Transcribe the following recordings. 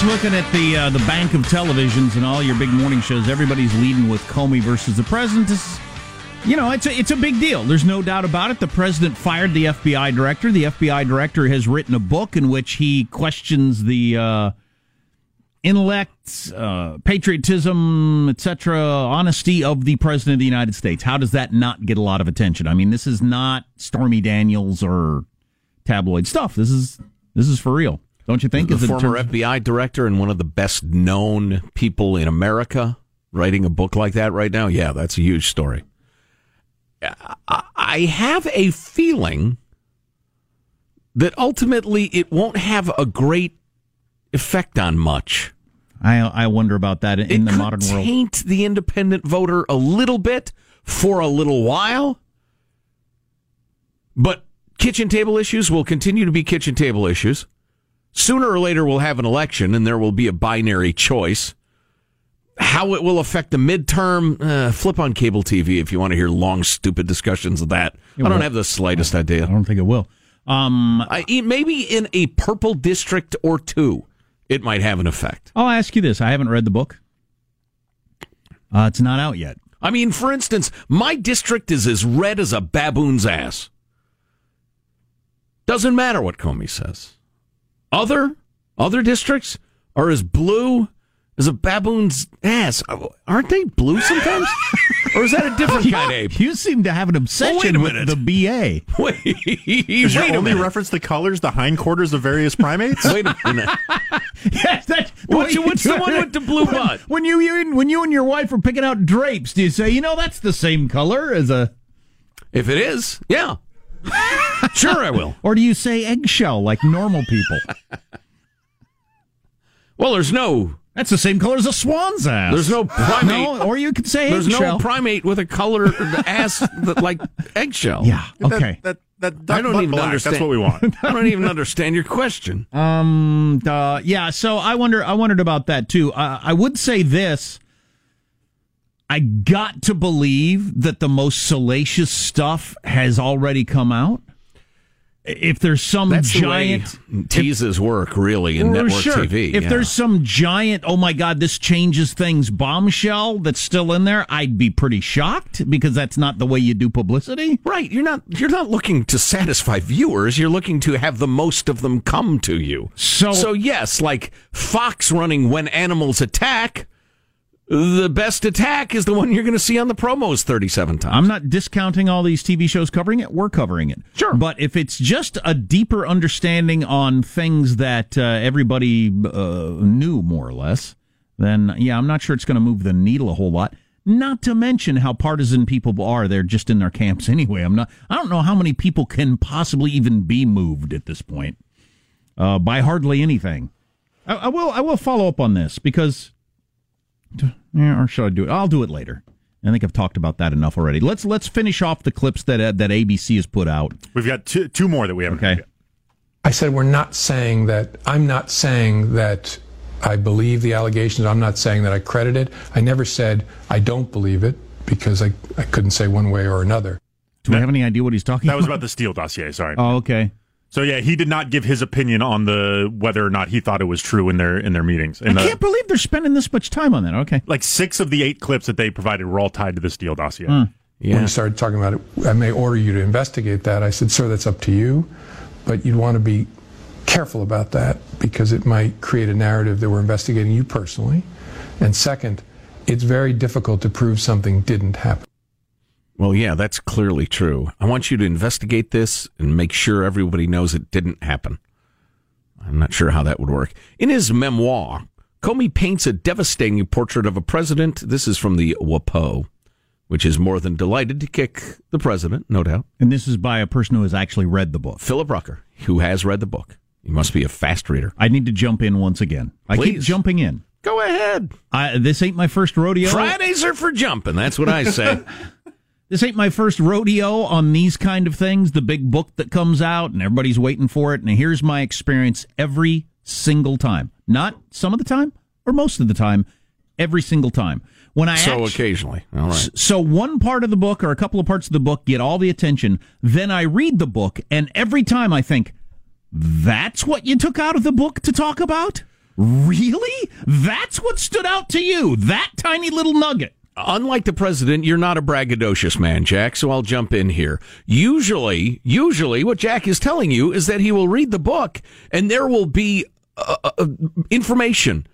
Just looking at the uh, the bank of televisions and all your big morning shows. Everybody's leading with Comey versus the president. This, you know, it's a, it's a big deal. There's no doubt about it. The president fired the FBI director. The FBI director has written a book in which he questions the uh, intellect, uh, patriotism, etc., honesty of the president of the United States. How does that not get a lot of attention? I mean, this is not Stormy Daniels or tabloid stuff. This is this is for real. Don't you think? The Is former terms- FBI director and one of the best known people in America writing a book like that right now. Yeah, that's a huge story. I- I have a feeling that ultimately it won't have a great effect on much. I I wonder about that in it the modern world. taint the independent voter a little bit for a little while. But kitchen table issues will continue to be kitchen table issues. Sooner or later, we'll have an election and there will be a binary choice. How it will affect the midterm, uh, flip on cable TV if you want to hear long, stupid discussions of that. It I don't won't. have the slightest idea. I don't think it will. Um, I, maybe in a purple district or two, it might have an effect. I'll ask you this: I haven't read the book. Uh, it's not out yet. I mean, for instance, my district is as red as a baboon's ass. Doesn't matter what Comey says. Other other districts are as blue as a baboon's ass. Aren't they blue sometimes? or is that a different kind of ape? You seem to have an obsession Oh, with the BA. Wait, Does your only minute. reference the colors, the hindquarters of various primates? Wait a minute. yes, that, What's- what's the one with the blue when, butt? When you, you when you and your wife are picking out drapes, do you say, you know, that's the same color as a, If it is, yeah. sure, I will. or do you say eggshell like normal people? Well, there's no That's the same color as a swan's ass. there's no primate. no, or you could say there's eggshell. no primate with a color ass that, like eggshell. yeah, That- okay. That, That I don't butt even black, understand. That's what we want. I don't even understand your question. Um. Uh, yeah. So I wonder. I wondered about that too. Uh, I would say this. I got to believe that the most salacious stuff has already come out. If there's some That's giant the teases work, really, in network sure. TV. If yeah. there's some giant, oh my God, this changes things bombshell that's still in there, I'd be pretty shocked because that's not the way you do publicity. Right, you're not you're not looking to satisfy viewers. You're looking to have the most of them come to you. So- so yes, like Fox running when animals attack. The best attack is the one you're going to see on the promos 37 times. I'm not discounting all these TV shows covering it. We're covering it. Sure. But if it's just a deeper understanding on things that uh, everybody uh, knew more or less, then yeah, I'm not sure it's going to move the needle a whole lot. Not to mention how partisan people are. They're just in their camps anyway. I'm not. I don't know how many people can possibly even be moved at this point uh, by hardly anything. I, I will. I will follow up on this because or should I do it? I'll do it later. I think I've talked about that enough already. Let's let's finish off the clips that uh, that ABC has put out. We've got two, two more that we haven't. Okay. heard yet. I said we're not saying that. I'm not saying that I believe the allegations. I'm not saying that I credit it. I never said I don't believe it because I, I couldn't say one way or another. Do we have any idea what he's talking That was about? about the Steele dossier. Sorry. Oh, okay. So yeah, he did not give his opinion on the whether or not he thought it was true in their in their meetings. I the, can't believe they're spending this much time on that. Okay. like six of the eight clips that they provided were all tied to the Steele dossier. Hmm. When you started talking about it, I may order you to investigate that. I said, sir, that's up to you, but you'd want to be careful about that because it might create a narrative that we're investigating you personally. And second, it's very difficult to prove something didn't happen. Well, yeah, that's clearly true. I want you to investigate this and make sure everybody knows it didn't happen. I'm not sure how that would work. In his memoir, Comey paints a devastating portrait of a president. This is from the WAPO, which is more than delighted to kick the president, no doubt. And this is by a person who has actually read the book. Philip Rucker, who has read the book. He must be a fast reader. I need to jump in once again. I keep Please. jumping in. Go ahead. I, this ain't my first rodeo. Fridays are for jumping. That's what I say. This ain't my first rodeo on these kind of things. The big book that comes out and everybody's waiting for it. And here's my experience every single time. Not some of the time or most of the time. Every single time. When I so act- occasionally. All right. so one part of the book or a couple of parts of the book get all the attention. Then I read the book, and every time I think, "That's what you took out of the book to talk about." Really? That's what stood out to you? That tiny little nugget? Unlike the president, you're not a braggadocious man, Jack, so I'll jump in here. Usually, usually what Jack is telling you is that he will read the book and there will be uh, uh, information,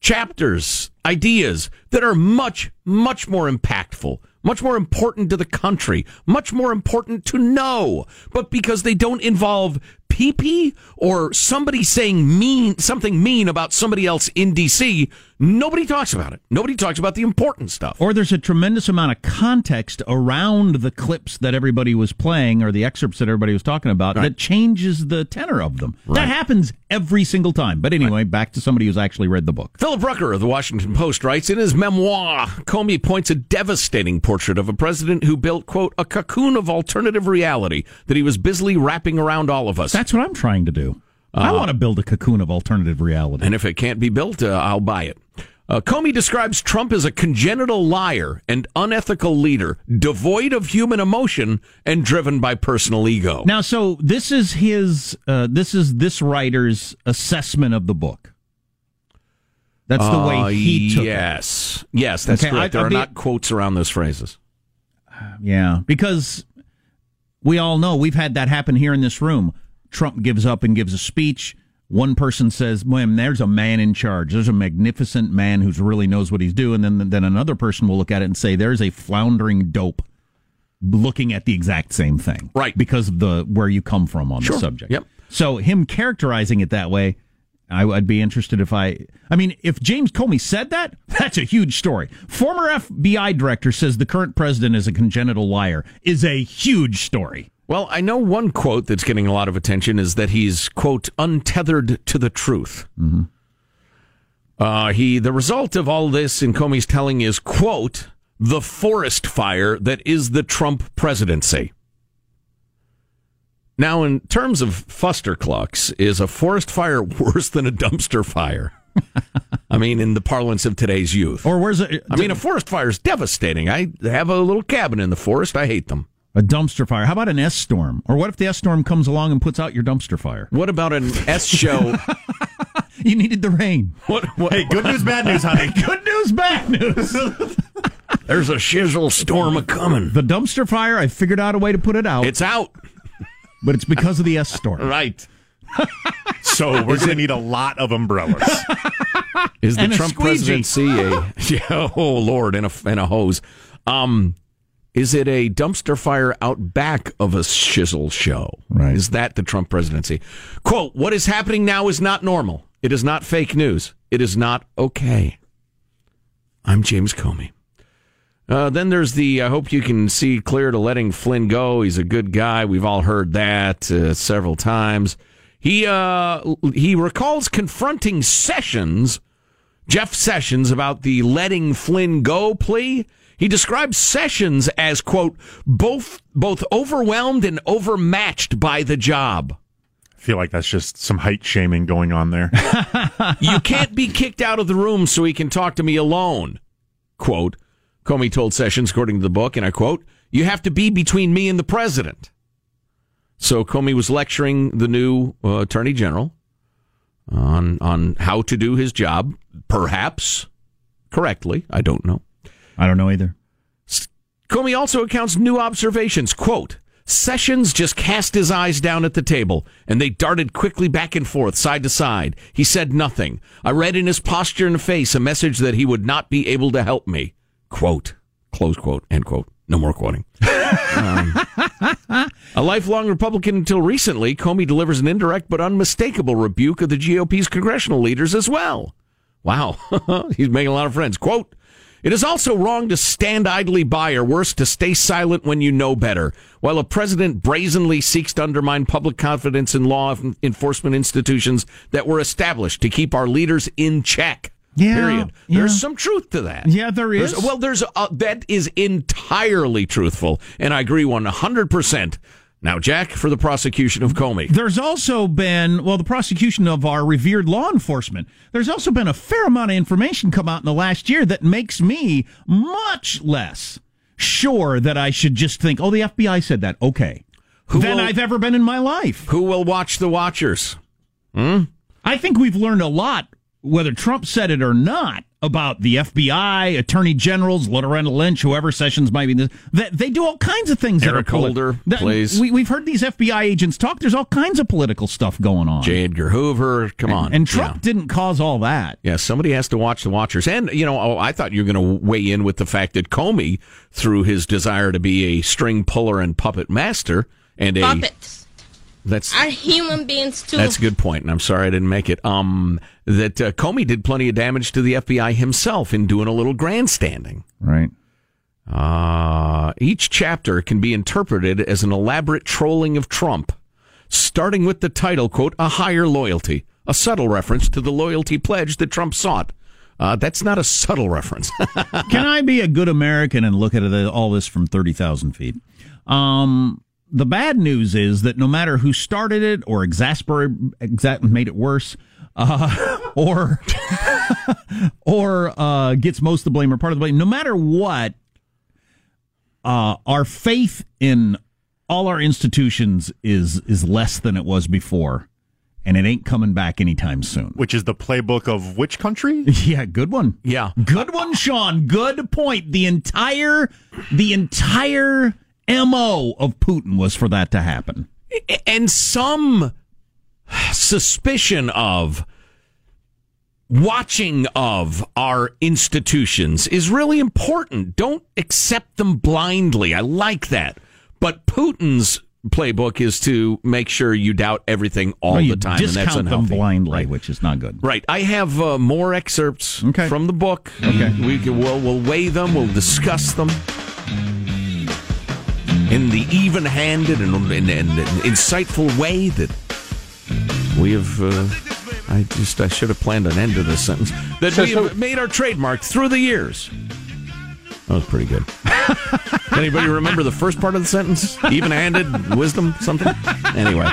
chapters, ideas that are much, much more impactful, much more important to the country, much more important to know. But because they don't involve pee-pee or somebody saying mean something mean about somebody else in DC, nobody talks about it. Nobody talks about the important stuff. Or there's a tremendous amount of context around the clips that everybody was playing or the excerpts that everybody was talking about that changes the tenor of them. That happens every single time. But anyway, back to somebody who's actually read the book. Philip Rucker of the Washington Post writes in his memoir, Comey points a devastating portrait of a president who built, quote, a cocoon of alternative reality that he was busily wrapping around all of us. That's what I'm trying to do. I want to build a cocoon of alternative reality. and if it can't be built, uh, I'll buy it. Uh, Comey describes Trump as a congenital liar and unethical leader, devoid of human emotion and driven by personal ego. Now, so this is his, uh, this is this writer's assessment of the book. That's the Uh, way he took it. yes. Yes, that's Okay, correct. I- there are be- not quotes around those phrases. Yeah, because we all know we've had that happen here in this room. Trump gives up and gives a speech. One person says, "Well, there's a man in charge. There's a magnificent man who really knows what he's doing." And then, then another person will look at it and say, "There's a floundering dope." Looking at the exact same thing, Right. Because of the where you come from on Sure. the subject. Yep. So him characterizing it that way, I, I'd be interested if I. I mean, if James Comey said that, that's a huge story. Former FBI director says the current president is a congenital liar is a huge story. Well, I know one quote that's getting a lot of attention is that he's quote untethered to the truth. Mm-hmm. Uh, he the result of all this in Comey's telling is quote the forest fire that is the Trump presidency. Now, in terms of fusterclucks, is a forest fire worse than a dumpster fire? I mean, in the parlance of today's youth. Or where's it? I mean, a forest fire is devastating. I have a little cabin in the forest. I hate them. A dumpster fire. How about an S storm? Or what if the S storm comes along and puts out your dumpster fire? What about an S show? you needed the rain. What, what, Hey, good news, bad news, honey. Good news, bad news. There's a shizzle storm a coming. the dumpster fire, I figured out a way to put it out, It's out. but it's because of the S storm. Right. So we're going to need a lot of umbrellas. Is the And Trump squeegee. presidency a yeah? Oh Lord, and a and a hose. Um, is it a dumpster fire out back of a shizzle show? Right. Is that the Trump presidency? Quote: What is happening now is not normal. It is not fake news. It is not okay. I'm James Comey. Uh, then there's the I hope you can see clear to letting Flynn go. He's a good guy. We've all heard that uh, several times. He uh, he recalls confronting Sessions, Jeff Sessions, about the letting Flynn go plea. He describes Sessions as quote both both overwhelmed and overmatched by the job. I feel like that's just some height shaming going on there. You can't be kicked out of the room so he can talk to me alone. Quote, Comey told Sessions, according to the book, and I quote, You have to be between me and the president. So Comey was lecturing the new uh, attorney general on, on how to do his job, perhaps correctly. I don't know. I don't know either. Comey also accounts new observations. Quote, Sessions just cast his eyes down at the table, and they darted quickly back and forth, side to side. He said nothing. I read in his posture and face a message that he would not be able to help me. Quote, close quote, end quote. No more quoting. Um, a lifelong Republican until recently, Comey delivers an indirect but unmistakable rebuke of the GOP's congressional leaders as well. Wow, he's making a lot of friends. Quote, it is also wrong to stand idly by, or worse, to stay silent when you know better. While a president brazenly seeks to undermine public confidence in law enforcement institutions that were established to keep our leaders in check. Yeah, Period. yeah. There's some truth to that. Yeah, there is. There's- well, there's uh, that is entirely truthful, and I agree 100. percent Now, Jack, for the prosecution of Comey. There's also been, well, the prosecution of our revered law enforcement. There's also been a fair amount of information come out in the last year that makes me much less sure that I should just think, oh, the FBI said that. Okay. Who than will- I've ever been in my life. Who will watch the watchers? Hmm? I think we've learned a lot, whether Trump said it or not, about the FBI, attorney generals, Loretta Lynch, whoever Sessions might be. That they do all kinds of things. Eric that are poli- Holder that- plays. We, we've heard these FBI agents talk. There's all kinds of political stuff going on. J. Edgar Hoover. Come on. and Trump Yeah. didn't cause all that. Yeah, somebody has to watch the watchers. And, you know, oh, I thought you were going to weigh in with the fact that Comey, through his desire to be a string puller and puppet master, and a. Puppets That's. are human beings too. That's a good point, and I'm sorry I didn't make it. Um, that uh, Comey did plenty of damage to the FBI himself in doing a little grandstanding. Right. Uh, each chapter can be interpreted as an elaborate trolling of Trump, starting with the title, quote, A Higher Loyalty, a subtle reference to the loyalty pledge that Trump sought. Uh, that's not a subtle reference. Can I be a good American and look at it, all this from 30,000 feet? Um, the bad news is that no matter who started it or exasperated, exa- made it worse, uh, or or uh, gets most of the blame or part of the blame, no matter what, uh, our faith in all our institutions is is less than it was before, and it ain't coming back anytime soon. Which is the playbook of which country? Yeah, good one. yeah. Good one, Sean. Good point. The entire the entire MO of Putin was for that to happen. and some suspicion of watching of our institutions is really important. Don't accept them blindly. I like that. But Putin's playbook is to make sure you doubt everything all Well, the time, and that's discount them blindly, Right. which is not good. Right. I have uh, more excerpts Okay. from the book. Okay. We can, we'll, we'll weigh them. We'll discuss them in the even-handed and, and, and insightful way that we have. Uh, I just I should have planned an end to this sentence that we have made our trademark through the years. That was pretty good. Anybody remember the first part of the sentence? Even-handed wisdom, something. Anyway,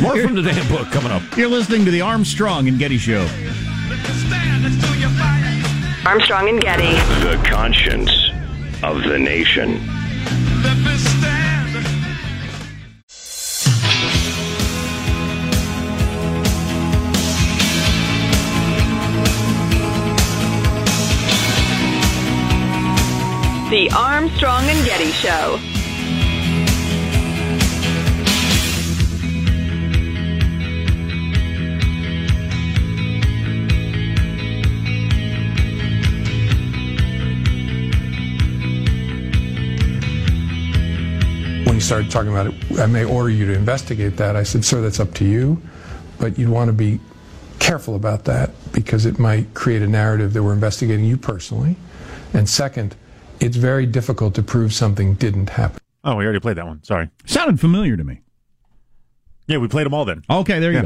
more from the damn book coming up. You're listening to the Armstrong and Getty Show. Armstrong and Getty. The conscience of the nation. The Armstrong and Getty Show. When he started talking about it, I may order you to investigate that. I said, sir, that's up to you, but you'd want to be careful about that because it might create a narrative that we're investigating you personally. And second, it's very difficult to prove something didn't happen. Oh, we already played that one. Sorry. Sounded familiar to me. Yeah, we played them all then. Okay, there you Yeah.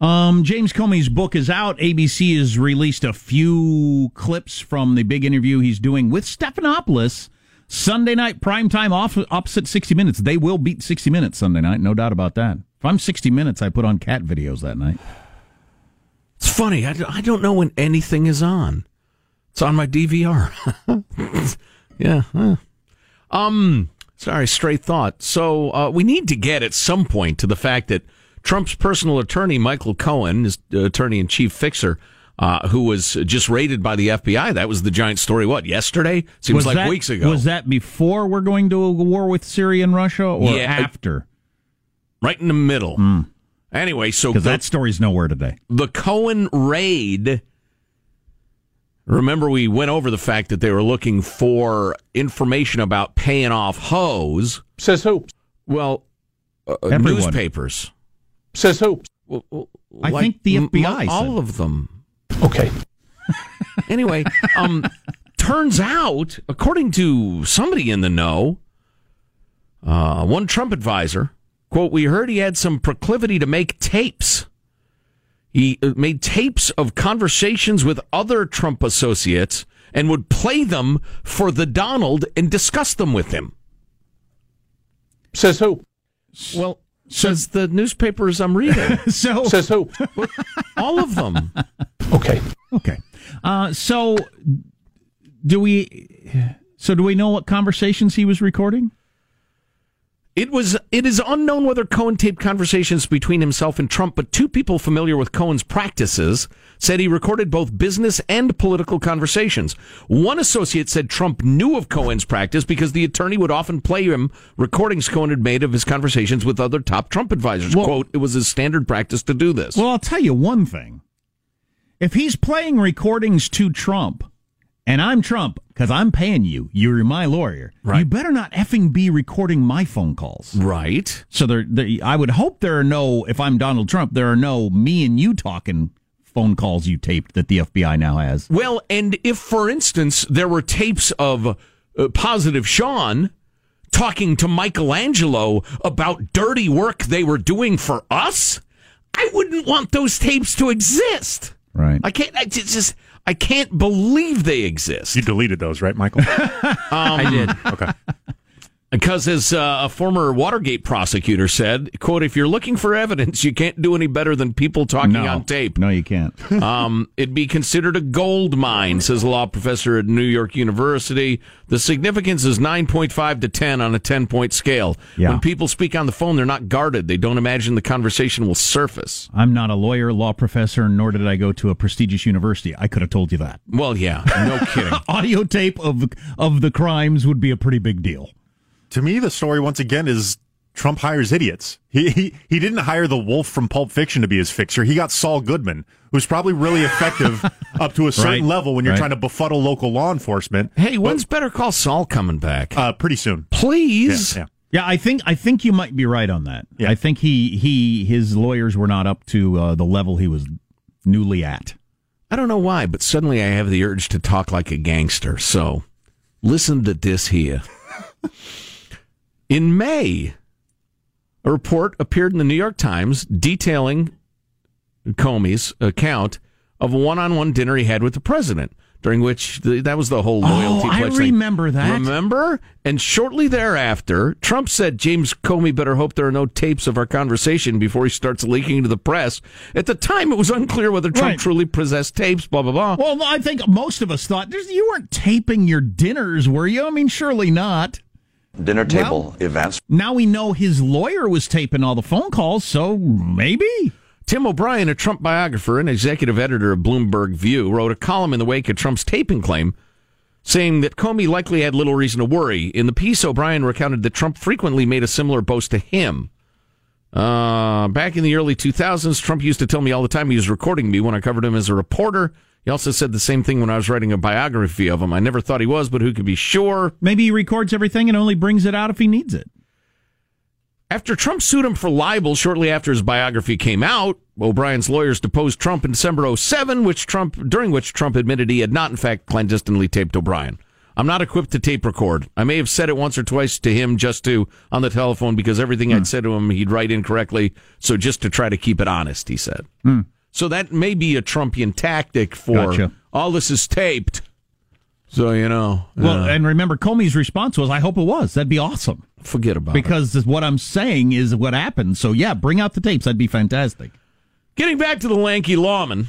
go. Um, James Comey's book is out. ABC has released a few clips from the big interview he's doing with Stephanopoulos Sunday night primetime off opposite 60 Minutes. They will beat 60 Minutes Sunday night, no doubt about that. If I'm 60 Minutes, I put on cat videos that night. It's funny. I, I don't know when anything is on. It's on my DVR. yeah. huh. Um. Sorry, straight thought. So uh, we need to get at some point to the fact that Trump's personal attorney, Michael Cohen, his uh, attorney in chief fixer, uh, who was just raided by the FBI. That was the giant story. What yesterday? Seems Was like that- weeks ago. Was that before we're going to a war with Syria and Russia, or Yeah, after? right in the middle. Anyway, so Because the- that story's nowhere today. the Cohen raid. Remember, we went over the fact that they were looking for information about paying off hoes. Says who? Well, uh, newspapers. Says who? Well, well, I like think the m- FBI all of them. Okay. Anyway, um, turns out, according to somebody in the know, uh, one Trump advisor, quote, we heard he had some proclivity to make tapes. He uh, made tapes of conversations with other Trump associates and would play them for the Donald and discuss them with him. Says who? Well, says the newspapers I'm reading. So, Says who? All of them. Okay. okay. Uh, so, do we? So, do we know what conversations he was recording? It was. It is unknown whether Cohen taped conversations between himself and Trump, but two people familiar with Cohen's practices said he recorded both business and political conversations. One associate said Trump knew of Cohen's practice because the attorney would often play him recordings Cohen had made of his conversations with other top Trump advisors. Well- Quote: It was his standard practice to do this. Well, I'll tell you one thing. If he's playing recordings to Trump, and I'm Trump because I'm paying you, you're my lawyer. Right. You better not effing be recording my phone calls. right. So there, there, I would hope there are no. If I'm Donald Trump, there are no me and you talking phone calls you taped that the FBI now has. Well, and if, for instance, there were tapes of uh, Positive Sean talking to Michael Angelo about dirty work they were doing for us, I wouldn't want those tapes to exist. Right. I can't. I just- just. I can't believe they exist. You deleted those, right, Michael? Um, I did. okay. Because, as uh, a former Watergate prosecutor said, "quote If you're looking for evidence, you can't do any better than people talking no, on tape." No, you can't. um, it'd be considered a gold mine, says a law professor at New York University. The significance is 9.5 to 10 on a 10 point scale. Yeah. When people speak on the phone, they're not guarded. They don't imagine the conversation will surface. I'm not a lawyer, law professor, nor did I go to a prestigious university. I could have told you that. Well, yeah, no kidding. Audio tape of of the crimes would be a pretty big deal. To me, the story once again is Trump hires idiots. He, he he didn't hire the wolf from Pulp Fiction to be his fixer. He got Saul Goodman, who's probably really effective up to a certain Right. level when you're Right. trying to befuddle local law enforcement. Hey, when's Better Call Saul coming back? Uh, pretty soon. Please. Yeah, yeah. Yeah, I think I think you might be right on that. Yeah. I think he he his lawyers were not up to uh, the level he was newly at. I don't know why, but suddenly I have the urge to talk like a gangster. So listen to this here. In May, a report appeared in the New York Times detailing Comey's account of a one on one dinner he had with the president. during which the, that was the whole oh, loyalty Oh, I pledge thing. remember that. Remember? And shortly thereafter, Trump said James Comey better hope there are no tapes of our conversation before he starts leaking to the press. At the time, it was unclear whether Trump Right. truly possessed tapes. Blah blah blah. Well, I think most of us thought you weren't taping your dinners, were you? I mean, surely not. Dinner table events. Now we know his lawyer was taping all the phone calls, so maybe. Tim O'Brien, a Trump biographer and executive editor of Bloomberg View, wrote a column in the wake of Trump's taping claim, saying that Comey likely had little reason to worry. In the piece, O'Brien recounted that Trump frequently made a similar boast to him. Uh, back in the early 2000s, Trump used to tell me all the time he was recording me when I covered him as a reporter. He also said the same thing when I was writing a biography of him. I never thought he was, but who could be sure? Maybe he records everything and only brings it out if he needs it. After Trump sued him for libel shortly after his biography came out, O'Brien's lawyers deposed Trump in December 07, which Trump during which Trump admitted he had not in fact clandestinely taped O'Brien. I'm not equipped to tape record. I may have said it once or twice to him just to on the telephone because everything I'd hmm. said to him he'd write incorrectly, so just to try to keep it honest, he said. Hmm. So that may be a Trumpian tactic for Gotcha. all this is taped. So you know, Well, uh, and remember, Comey's response was, "I hope it was. That'd be awesome." forget about it. Because what I'm saying is what happened. So yeah, bring out the tapes. That'd be fantastic. Getting back to the lanky lawman,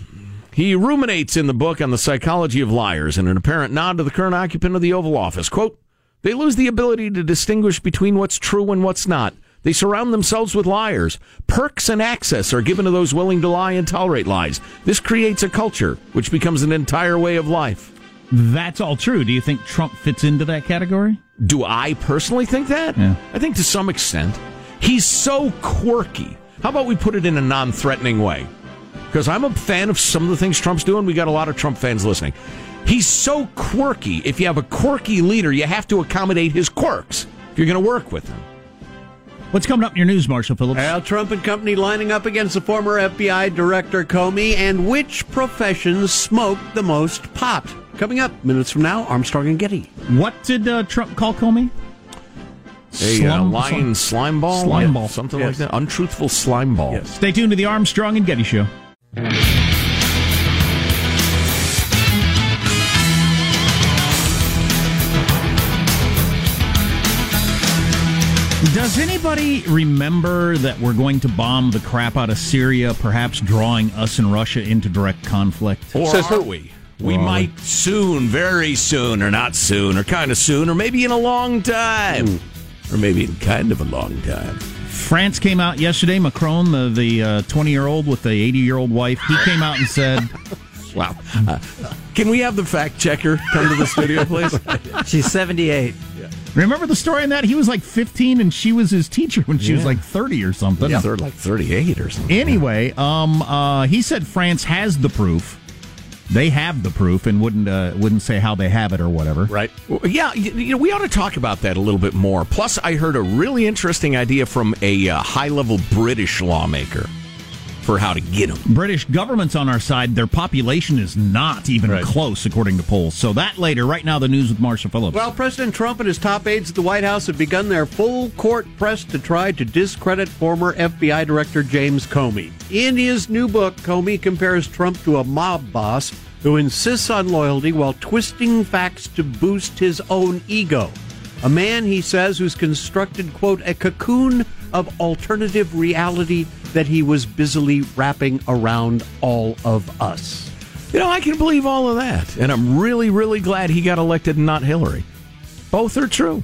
he ruminates in the book on the psychology of liars in an apparent nod to the current occupant of the Oval Office. Quote, they lose the ability to distinguish between what's true and what's not. They surround themselves with liars. Perks and access are given to those willing to lie and tolerate lies. This creates a culture which becomes an entire way of life. That's all true. Do you think Trump fits into that category? Do I personally think that? Yeah. I think to some extent. He's so quirky. How about we put it in a non threatening way? Because I'm a fan of some of the things Trump's doing. We got a lot of Trump fans listening. He's so quirky. If you have a quirky leader, you have to accommodate his quirks if you're going to work with him. What's coming up in your news, Marshall Phillips? Al Trump and company lining up against the former FBI Director Comey, and which professions smoke the most pot? Coming up minutes from now, Armstrong and Getty. What did uh, Trump call Comey? A uh, Slum- lying slime ball? Slime Yeah, ball. Something Yes. like that. Untruthful slime ball. Yes. Stay tuned to the Armstrong and Getty Show. Does anybody remember that we're going to bomb the crap out of Syria, perhaps drawing us and Russia into direct conflict? Or Says are who? we? We might soon, very soon, or not soon, or kind of soon, or maybe in a long time. Or maybe in kind of a long time. France came out yesterday. Macron, the the twenty year old with the eighty year old wife, he came out and said, Wow. Uh, can we have the fact checker come to the studio, please? She's 78. "Remember the story on that? He was like fifteen, and she was his teacher when she was like thirty or something." yeah, they're like 38 or something. Anyway, um, uh, he said France has the proof. They have the proof, and wouldn't uh, wouldn't say how they have it or whatever. Right. Well, Yeah, you, you know, we ought to talk about that a little bit more. Plus, I heard a really interesting idea from a uh, high level British lawmaker for how to get them. British government's on our side. Their population is not even Right. close, according to polls. So that later. Right now, the news with Marshall Phillips. Well, President Trump and his top aides at the White House have begun their full court press to try to discredit former FBI Director James Comey. In his new book, Comey compares Trump to a mob boss who insists on loyalty while twisting facts to boost his own ego. A man, he says, who's constructed, quote, a cocoon of alternative reality that he was busily wrapping around all of us. You know, I can believe all of that. And I'm really, really glad he got elected and not Hillary. Both are true.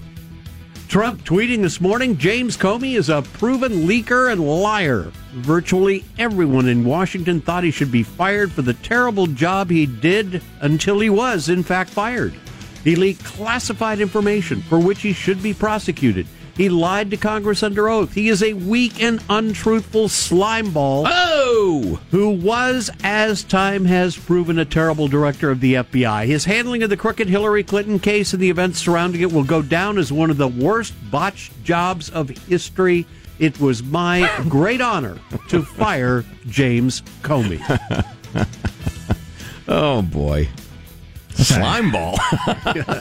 Trump tweeting this morning James Comey is a proven leaker and liar. Virtually everyone in Washington thought he should be fired for the terrible job he did until he was, in fact, fired. He leaked classified information for which he should be prosecuted. He lied to Congress under oath. He is a weak and untruthful slimeball Oh! who was, as time has proven, a terrible director of the FBI. His handling of the crooked Hillary Clinton case and the events surrounding it will go down as one of the worst botched jobs of history. It was my great honor to fire James Comey. Oh, boy. Slime ball.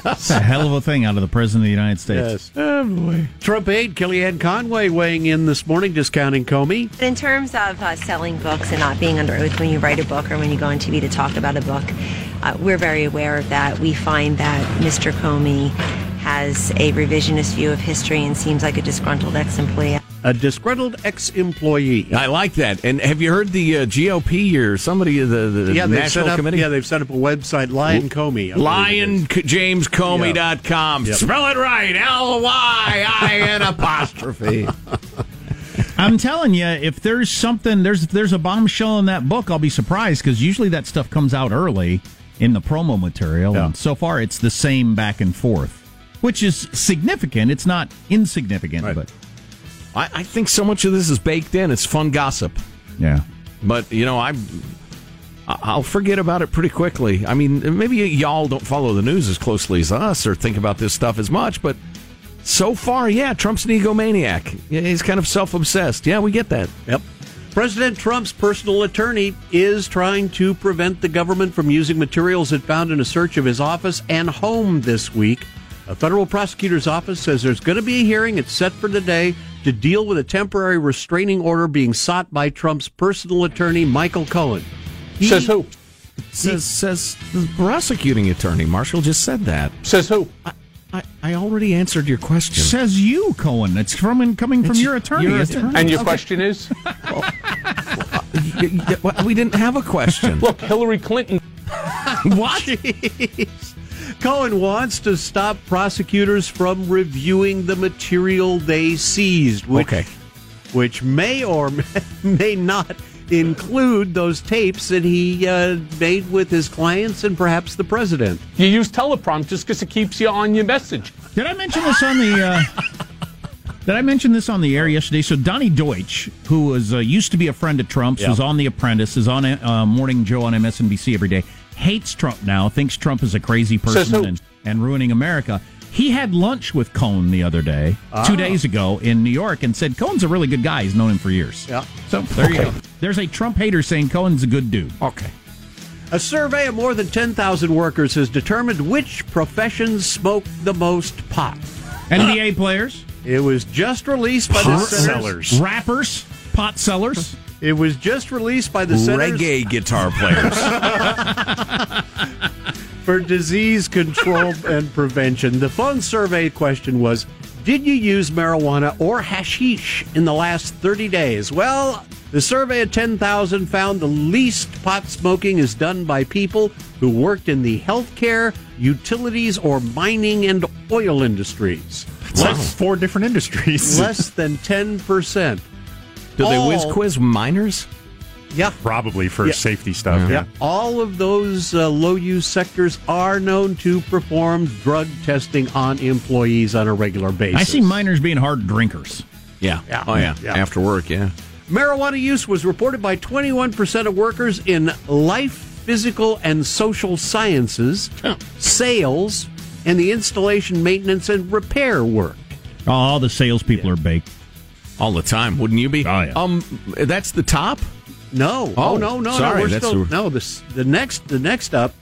That's a hell of a thing out of the president of the United States. oh, boy. Trump aide Kellyanne Conway weighing in this morning, discounting Comey. In terms of uh, selling books and not being under oath when you write a book or when you go on TV to talk about a book, uh, we're very aware of that. We find that Mr. Comey has a revisionist view of history and seems like a disgruntled ex-employee. A disgruntled ex-employee. I like that. And have you heard the uh, GOP or somebody the, the yeah, they've national set up, committee? Yeah, they've set up a website, Lyin' Comey. LionJamesComey.com. Yep. Spell it right. L Y I N apostrophe. I'm telling you, if there's something, there's there's a bombshell in that book, I'll be surprised because usually that stuff comes out early in the promo material, and so far it's the same back and forth, which is significant. It's not insignificant, but I, I think so much of this is baked in. It's fun gossip. Yeah. But, you know, I, I'll forget about it pretty quickly. I mean, maybe y'all don't follow the news as closely as us or think about this stuff as much, but so far, yeah, Trump's an egomaniac. He's kind of self obsessed. Yeah, we get that. Yep. President Trump's personal attorney is trying to prevent the government from using materials it found in a search of his office and home this week. A federal prosecutor's office says there's going to be a hearing. It's set for today to deal with a temporary restraining order being sought by Trump's personal attorney, Michael Cohen. He- Says who? Says, says the prosecuting attorney. Marshall just said that. Says who? I, I, I already answered your question. says you, Cohen. It's from coming from It's your attorney. your isn't attorney. And your Okay. question is? Y- y- y- we didn't have a question. Look, Hillary Clinton. what? Jeez. Cohen wants to stop prosecutors from reviewing the material they seized, which, Okay. which may or may not include those tapes that he uh, made with his clients and perhaps the president. You use teleprompters because it keeps you on your message. Did I mention this on the? Uh, did I mention this on the air yesterday? So Donny Deutsch, who was uh, used to be a friend of Trump's, Yeah. was on The Apprentice, is on uh, Morning Joe on MSNBC every day. Hates Trump now. Thinks Trump is a crazy person and, and ruining America. He had lunch with Cohen the other day, Ah. two days ago in New York, and said Cohen's a really good guy. He's known him for years. Yeah. So there you go. There's a Trump hater saying Cohen's a good dude. Okay. A survey of more than 10,000 workers has determined which professions smoke the most pot. NBA players, It was just released by the Pot Centers- sellers. rappers, pot sellers. It was just released by the Centers Reggae guitar players. for Disease Control and Prevention. The phone survey question was Did you use marijuana or hashish in the last 30 days? Well, the survey of 10,000 found the least pot smoking is done by people who worked in the healthcare, utilities, or mining and oil industries. That's four different industries. Less than 10%. Do they whiz quiz miners? Yeah. Probably for Yeah. safety stuff. Yeah, all of those uh, low use sectors are known to perform drug testing on employees on a regular basis. I see miners being hard drinkers. Yeah. Yeah. Oh, yeah. Yeah. After work, yeah. Marijuana use was reported by 21% of workers in life, physical, and social sciences, sales, and the installation, maintenance, and repair work. Oh, all the salespeople are baked. All the time, wouldn't you be? Oh, yeah. Um, that's the top? No, Oh, oh, no, no, sorry, no. We're that's still the- no. This the next the next up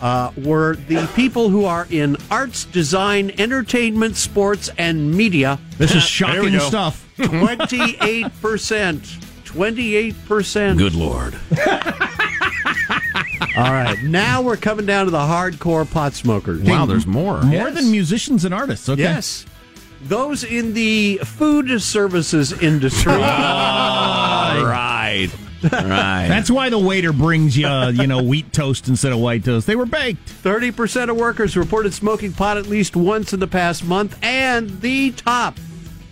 uh, were the people who are in arts, design, entertainment, sports, and media. This is shocking stuff. Twenty eight percent. Twenty eight percent. Good Lord. All right, now we're coming down to the hardcore pot smokers. Wow, there's more. More Yes. than musicians and artists. Okay. Yes. Those in the food services industry. All right. Right. That's why the waiter brings you, uh, you know, wheat toast instead of white toast. They were baked. 30% of workers reported smoking pot at least once in the past month, and the top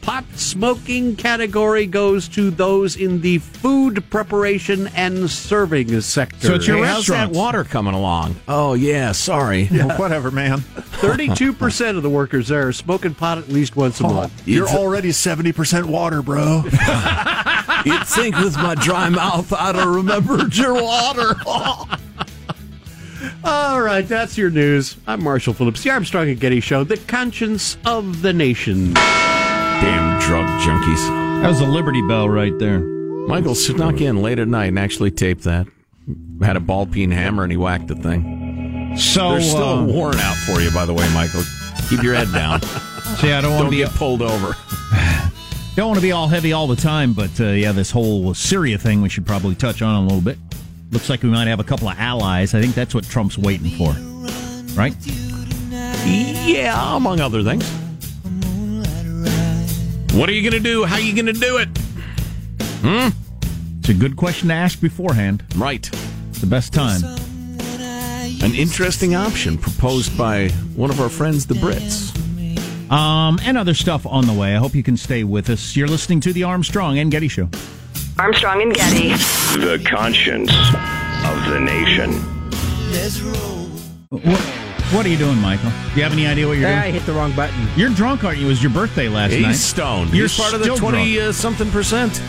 pot smoking category goes to those in the food preparation and serving sector. So it's your Hey, how's that water coming along? Oh, yeah, sorry. Well, whatever, man. 32% of the workers there are smoking pot at least once a oh, month. You're already 70% water, bro. You'd think with my dry mouth I'd have remembered your water. All right, that's your news. I'm Marshall Phillips, the Armstrong and Getty Show, the conscience of the nation. Damn drug junkies. That was a Liberty Bell right there. Michael snuck in late at night and actually taped that. Had a ball peen hammer and he whacked the thing. So, There's still uh, a warrant out for you, by the way, Michael. Keep your head down. See, I don't want to be get pulled over. don't want to be all heavy all the time, but uh, yeah, this whole Syria thing we should probably touch on a little bit. Looks like we might have a couple of allies. I think that's what Trump's waiting for, right? Yeah, among other things. What are you going to do? How are you going to do it? Hmm? It's a good question to ask beforehand. Right. It's the best time. An interesting option proposed by one of our friends, the Brits. Um, and other stuff on the way. I hope you can stay with us. You're listening to the Armstrong and Getty Show. Armstrong and Getty. The conscience of the nation. What, what are you doing, Michael? Do you have any idea what you're doing? I hit the wrong button. You're drunk, aren't you? It was your birthday last night. He's night. stoned. You're He's part of the still 20 drunk. uh, something percent.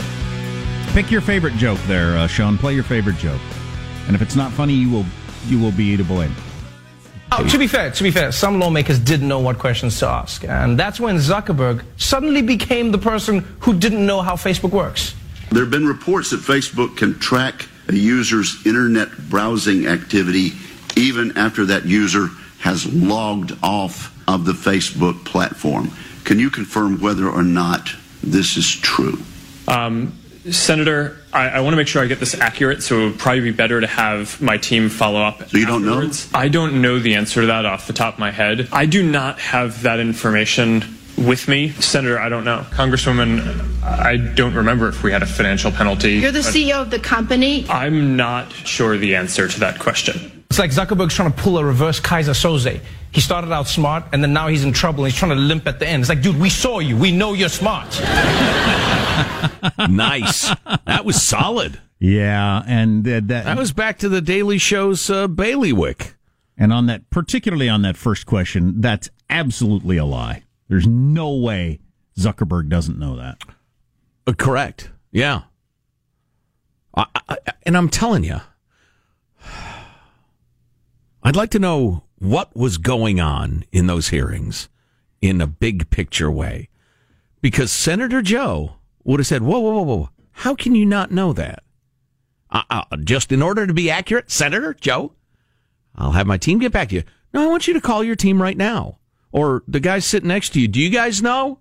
Pick your favorite joke there, uh, Sean. Play your favorite joke. And if it's not funny, you will you will be to blame. Oh, to be fair, to be fair, some lawmakers didn't know what questions to ask, and that's when Zuckerberg suddenly became the person who didn't know how Facebook works. There have been reports that Facebook can track a user's internet browsing activity even after that user has logged off of the Facebook platform. Can you confirm whether or not this is true? Um, Senator, I, I want to make sure I get this accurate, so it would probably be better to have my team follow up. So you don't know? I don't know the answer to that off the top of my head. I do not have that information with me. Senator, I don't know. Congresswoman, I don't remember if we had a financial penalty. You're the CEO of the company. I'm not sure the answer to that question. It's like Zuckerberg's trying to pull a reverse Keyser Söze. He started out smart, and then now he's in trouble, and he's trying to limp at the end. It's like, dude, we saw you. We know you're smart. nice. That was solid. Yeah, and uh, that That was back to the Daily Show's uh, bailiwick. And on that, particularly on that first question, that's absolutely a lie. There's no way Zuckerberg doesn't know that. Uh, correct. Yeah. I, I, and I'm telling you, I'd like to know what was going on in those hearings in a big picture way. Because Senator Joe would have said, whoa, whoa, whoa, whoa. How can you not know that? Uh, uh, just in order to be accurate, Senator Joe, I'll have my team get back to you. No, I want you to call your team right now. Or the guy sitting next to you. Do you guys know?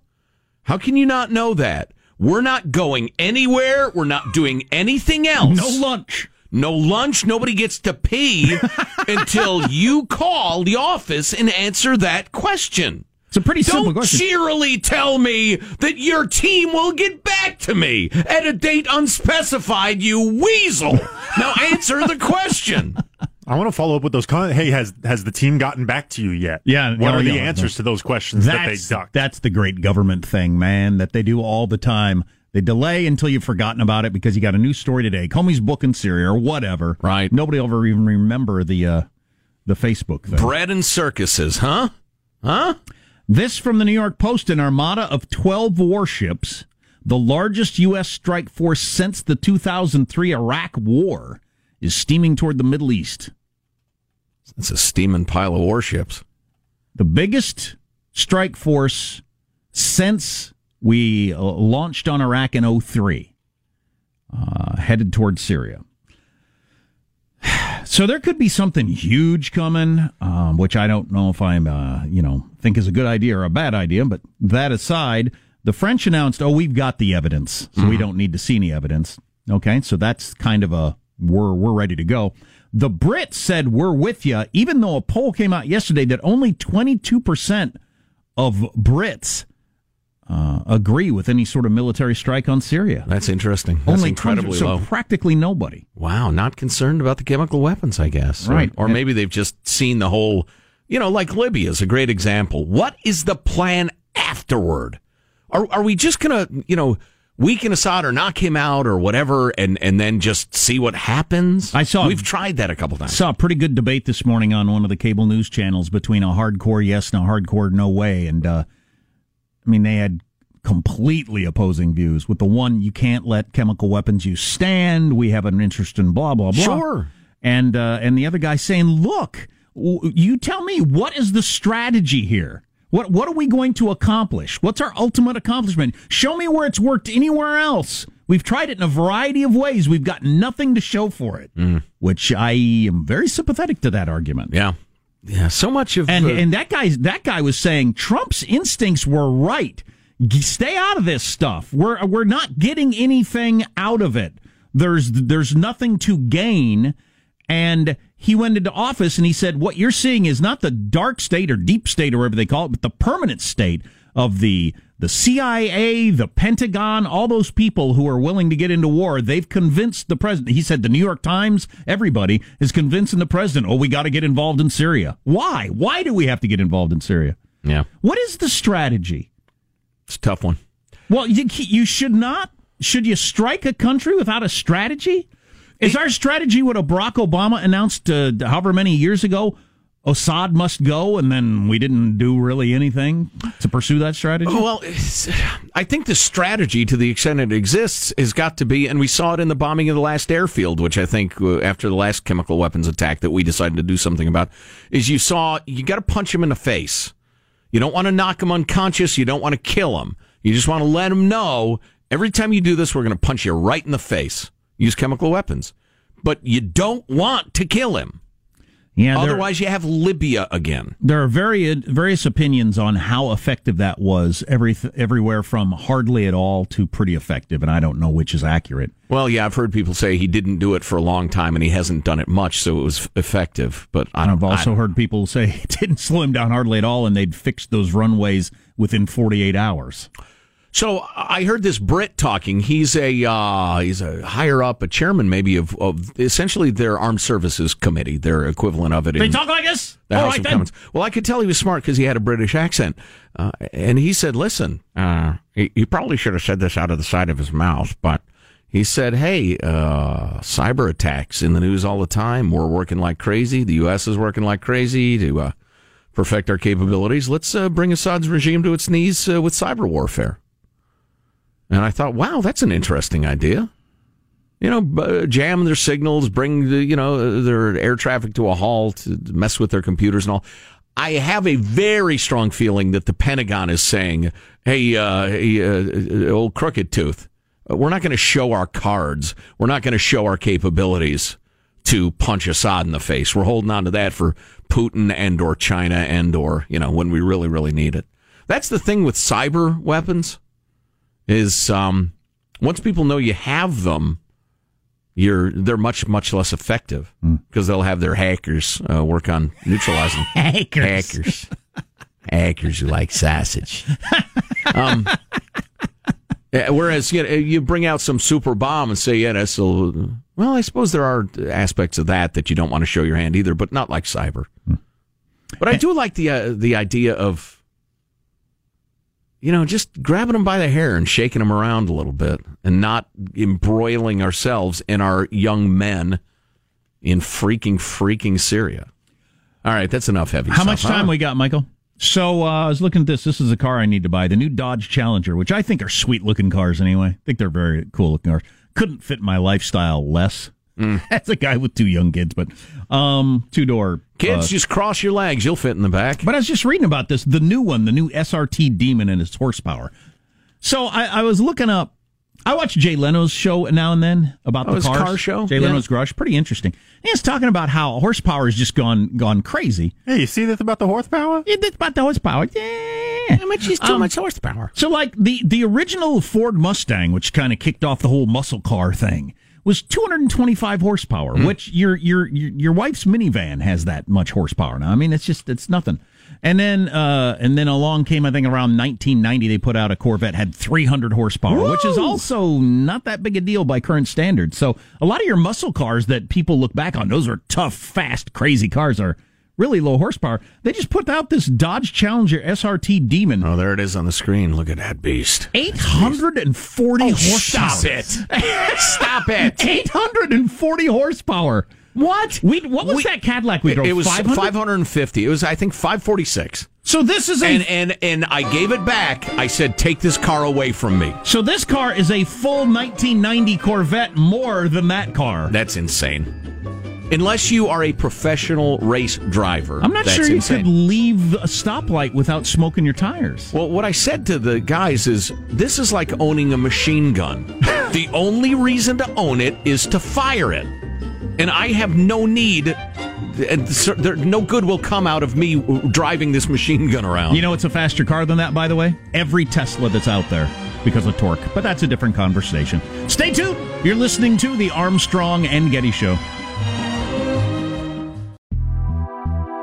How can you not know that? We're not going anywhere. We're not doing anything else. No lunch. No lunch. Nobody gets to pee until you call the office and answer that question. It's a pretty simple Don't question. cheerily tell me that your team will get back to me at a date unspecified, you weasel. now answer the question. I want to follow up with those. Con- hey, has has the team gotten back to you yet? Yeah, What are the answers to those questions that they That's, ducked? that's the great government thing, man, that they do all the time. They delay until you've forgotten about it because you got a new story today. Comey's book in Syria or whatever. Right. Nobody will ever even remember the uh, the Facebook thing. Bread and circuses, huh? Huh? This from the New York Post an armada of 12 warships, the largest U.S. strike force since the 2003 Iraq War, is steaming toward the Middle East. It's a steaming pile of warships. The biggest strike force since we uh, launched on Iraq in 03, uh, headed toward Syria. So there could be something huge coming, um, which I don't know if I'm, uh, you know, think is a good idea or a bad idea. But that aside, the French announced, "Oh, we've got the evidence, so we don't need to see any evidence." Okay, so that's kind of a we're we're ready to go. The Brits said we're with you, even though a poll came out yesterday that only 22 percent of Brits uh, agree with any sort of military strike on Syria. That's interesting. That's only incredibly 20 so low. practically nobody. Wow, not concerned about the chemical weapons, I guess. Or- Right. Or, maybe they've just seen the whole, you know, like Libya is a great example. What is the plan afterward? Are, are we just going to, you know, weaken Assad or knock him out or whatever and, and then just see what happens? I saw- We've tried that a couple times. Saw a pretty good debate this morning on one of the cable news channels between a hardcore yes and a hardcore no way. And, uh, I mean, they had completely opposing views. With the one, you can't let chemical weapons use stand. We have an interest in blah, blah, blah. Sure. And, uh, and the other guy saying, look, w- you tell me, what is the strategy here? What, what are we going to accomplish? What's our ultimate accomplishment? Show me where it's worked anywhere else. We've tried it in a variety of ways. We've got nothing to show for it, which I am very sympathetic to that argument. Yeah. Yeah, so much of and and that guy that guy was saying Trump's instincts were right. G- Stay out of this stuff. We're we're not getting anything out of it. There's there's nothing to gain, and he went into office and he said, "What you're seeing is not the dark state or deep state or whatever they call it, but the permanent state of the the CIA, the Pentagon, all those people who are willing to get into war. They've convinced the president. He said the New York Times, everybody is convincing the president. Oh, we got to get involved in Syria. Why? Why do we have to get involved in Syria? Yeah, What is the strategy? it's a tough one. Well, you, you should not. Should you strike a country without a strategy? Is our strategy what Barack Obama announced uh, however many years ago? Assad must go, and then we didn't do really anything to pursue that strategy. Well, I think the strategy, to the extent it exists, has got to be, and we saw it in the bombing of the last airfield, which I think uh, after the last chemical weapons attack that we decided to do something about, is you saw you got to punch him in the face. You don't want to knock him unconscious. You don't want to kill him. You just want to let him know every time you do this, we're going to punch you right in the face. Use chemical weapons, but you don't want to kill him. Yeah, Otherwise, you have Libya again. There are very various opinions on how effective that was. Every everywhere from hardly at all to pretty effective, and I don't know which is accurate. Well, yeah, I've heard people say he didn't do it for a long time and he hasn't done it much, so it was effective. But I I've also heard people say it didn't slow him down hardly at all, and they'd fixed those runways within 48 hours. So I heard this Brit talking. He's a uh, he's a higher up, a chairman maybe of, of essentially their armed services committee, their equivalent of it. They talk like this. the All House right of then. Commons. Well, I could tell he was smart because he had a British accent, uh, and he said, "Listen, uh, he, he probably should have said this out of the side of his mouth, but." He said, "Hey, uh, cyber attacks in the news all the time. We're working like crazy. The U.S. is working like crazy to uh, perfect our capabilities. Let's uh, bring Assad's regime to its knees uh, with cyber warfare." And I thought, wow, that's an interesting idea. You know, jam their signals, bring the, you know their air traffic to a halt, mess with their computers and all. I have a very strong feeling that the Pentagon is saying, "Hey, uh, hey uh, old crooked tooth, uh, we're not going to show our cards. We're not going to show our capabilities to punch Assad in the face. We're holding on to that for Putin and or China and or you know when we really really need it." That's the thing with cyber weapons is um, once people know you have them, you're they're much much less effective because they'll have their hackers uh, work on neutralizing Hackers. hackers hackers who like sausage. um, whereas you know, you bring out some super bomb and say, yeah, that's a, well, I suppose there are aspects of that that you don't want to show your hand either, but not like cyber. But I do like the uh, the idea of you know, just grabbing them by the hair and shaking them around a little bit and not embroiling ourselves and our young men in freaking, freaking Syria. All right, that's enough heavy How stuff, much time huh? we got, Michael? So uh, I was looking at this. This is a car I need to buy. The new Dodge Challenger, which I think are sweet looking cars anyway. I think they're very cool looking cars. Couldn't fit my lifestyle less. Mm. That's a guy with two young kids, but um, two door Kids, just cross your legs. You'll fit in the back. But I was just reading about this, the new one, the new SRT Demon and its horsepower. So I, I was looking up. I watch Jay Leno's show now and then about Oh, the cars. car show? Jay Yeah. Leno's Garage, pretty interesting. And he's talking about how horsepower has just gone gone crazy. Hey, you see this about the horsepower? Yeah, that's about the horsepower. Yeah. How much is too Um, much horsepower? So, like the the original Ford Mustang, which kind of kicked off the whole muscle car thing, was 225 horsepower. Hmm. Which your, your your your wife's minivan has that much horsepower now. I mean, it's just it's nothing. And then uh, and then along came I think around 1990 they put out a Corvette had 300 horsepower, which is also not that big a deal by current standards. So a lot of your muscle cars that people look back on, those are tough, fast, crazy cars are really low horsepower. They just put out this Dodge Challenger SRT Demon. Oh, there it is on the screen. Look at that beast. 840 Oh, horsepower. stop it. Stop it. 840 horsepower. What? We what was We- that Cadillac we drove? It was 500? 550. It was, I think, 546. So this is a And, and, and I gave it back. I said, take this car away from me. so this car is a full 1990 Corvette more than that car. That's insane. Unless you are a professional race driver. I'm not sure you insane. could leave a stoplight without smoking your tires. Well, what I said to the guys is this is like owning a machine gun. the only reason to own it is to fire it. And I have no need And there, no good will come out of me driving this machine gun around. You know it's a faster car than that, by the way? Every Tesla that's out there because of torque. But that's a different conversation. Stay tuned. You're listening to the Armstrong and Getty Show.